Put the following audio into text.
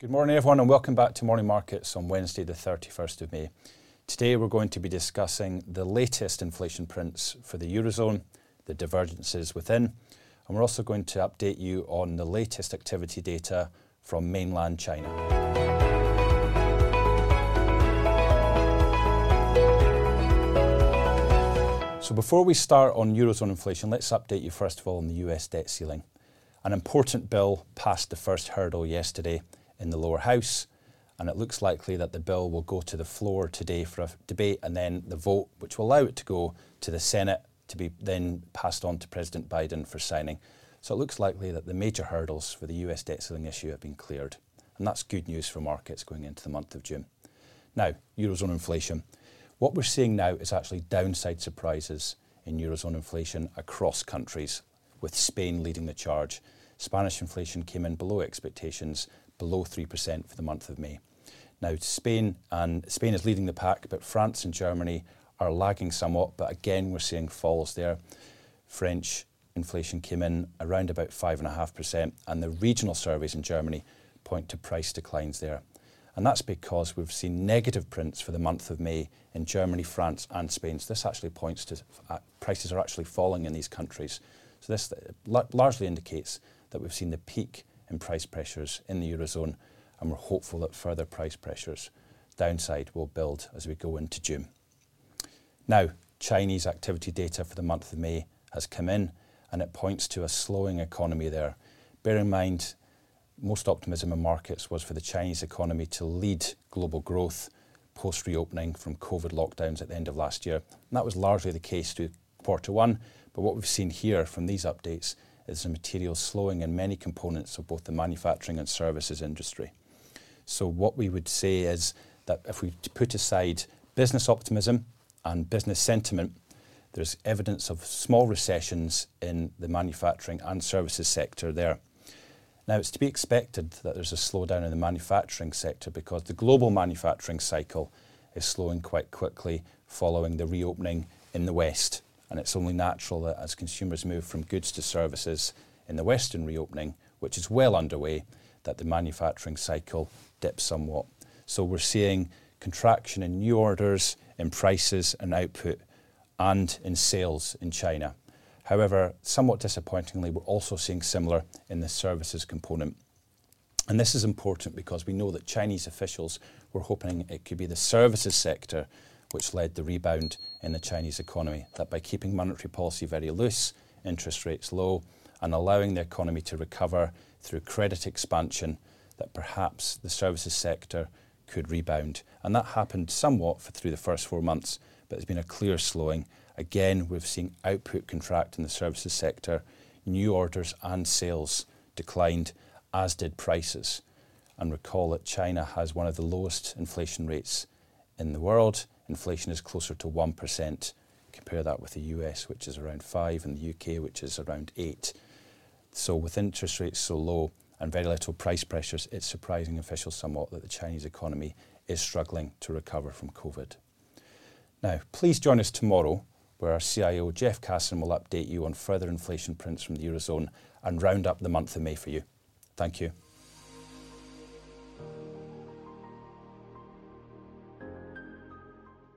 Good morning, everyone, and welcome back to Morning Markets on Wednesday, the 31st of May. Today, we're going to be discussing the latest inflation prints for the Eurozone, the divergences within, and we're also going to update you on the latest activity data from mainland China. So, before we start on Eurozone inflation, let's update you first of all on the U.S. debt ceiling. An important bill passed the first hurdle yesterday in the lower house, and it looks likely that the bill will go to the floor today for a debate and then the vote, which will allow it to go to the Senate to be then passed on to President Biden for signing. So it looks likely that the major hurdles for the U.S. debt ceiling issue have been cleared, and that's good news for markets going into the month of June. Now, Eurozone inflation. What we're seeing now is actually downside surprises in Eurozone inflation across countries, with Spain leading the charge. Spanish inflation came in below expectations, below 3% for the month of May. Now, Spain and Spain is leading the pack, but France and Germany are lagging somewhat, but again, we're seeing falls there. French inflation came in around about 5.5%, and the regional surveys in Germany point to price declines there. And that's because we've seen negative prints for the month of May in Germany, France, and Spain. So this actually points to uh, prices are actually falling in these countries. So this uh, largely indicates that we've seen the peak in price pressures in the Eurozone, and we're hopeful that further price pressures downside will build as we go into June. Now, Chinese activity data for the month of May has come in, and it points to a slowing economy there. Bear in mind, most optimism in markets was for the Chinese economy to lead global growth post-reopening from COVID lockdowns at the end of last year. That was largely the case through quarter one, but what we've seen here from these updates is a material slowing in many components of both the manufacturing and services industry. So what we would say is that if we put aside business optimism and business sentiment, there's evidence of small recessions in the manufacturing and services sector there. Now, it's to be expected that there's a slowdown in the manufacturing sector because the global manufacturing cycle is slowing quite quickly following the reopening in the West, and it's only natural that as consumers move from goods to services in the Western reopening, which is well underway, that the manufacturing cycle dips somewhat. So we're seeing contraction in new orders, in prices and output, and in sales in China. However, somewhat disappointingly, we're also seeing similar in the services component. And this is important because we know that Chinese officials were hoping it could be the services sector which led the rebound in the Chinese economy. That by keeping monetary policy very loose, interest rates low, and allowing the economy to recover through credit expansion, that perhaps the services sector could rebound. And that happened somewhat through the first four months, but there's been a clear slowing. Again, we've seen output contract in the services sector. New orders and sales declined, as did prices. And recall that China has one of the lowest inflation rates in the world. Inflation is closer to 1%. Compare that with the U.S., which is around 5, and the U.K., which is around 8. So, with interest rates so low and very little price pressures, it's surprising officials somewhat that the Chinese economy is struggling to recover from COVID. Now, please join us tomorrow, where our CIO, Jeff Kassen, will update you on further inflation prints from the Eurozone and round up the month of May for you. Thank you.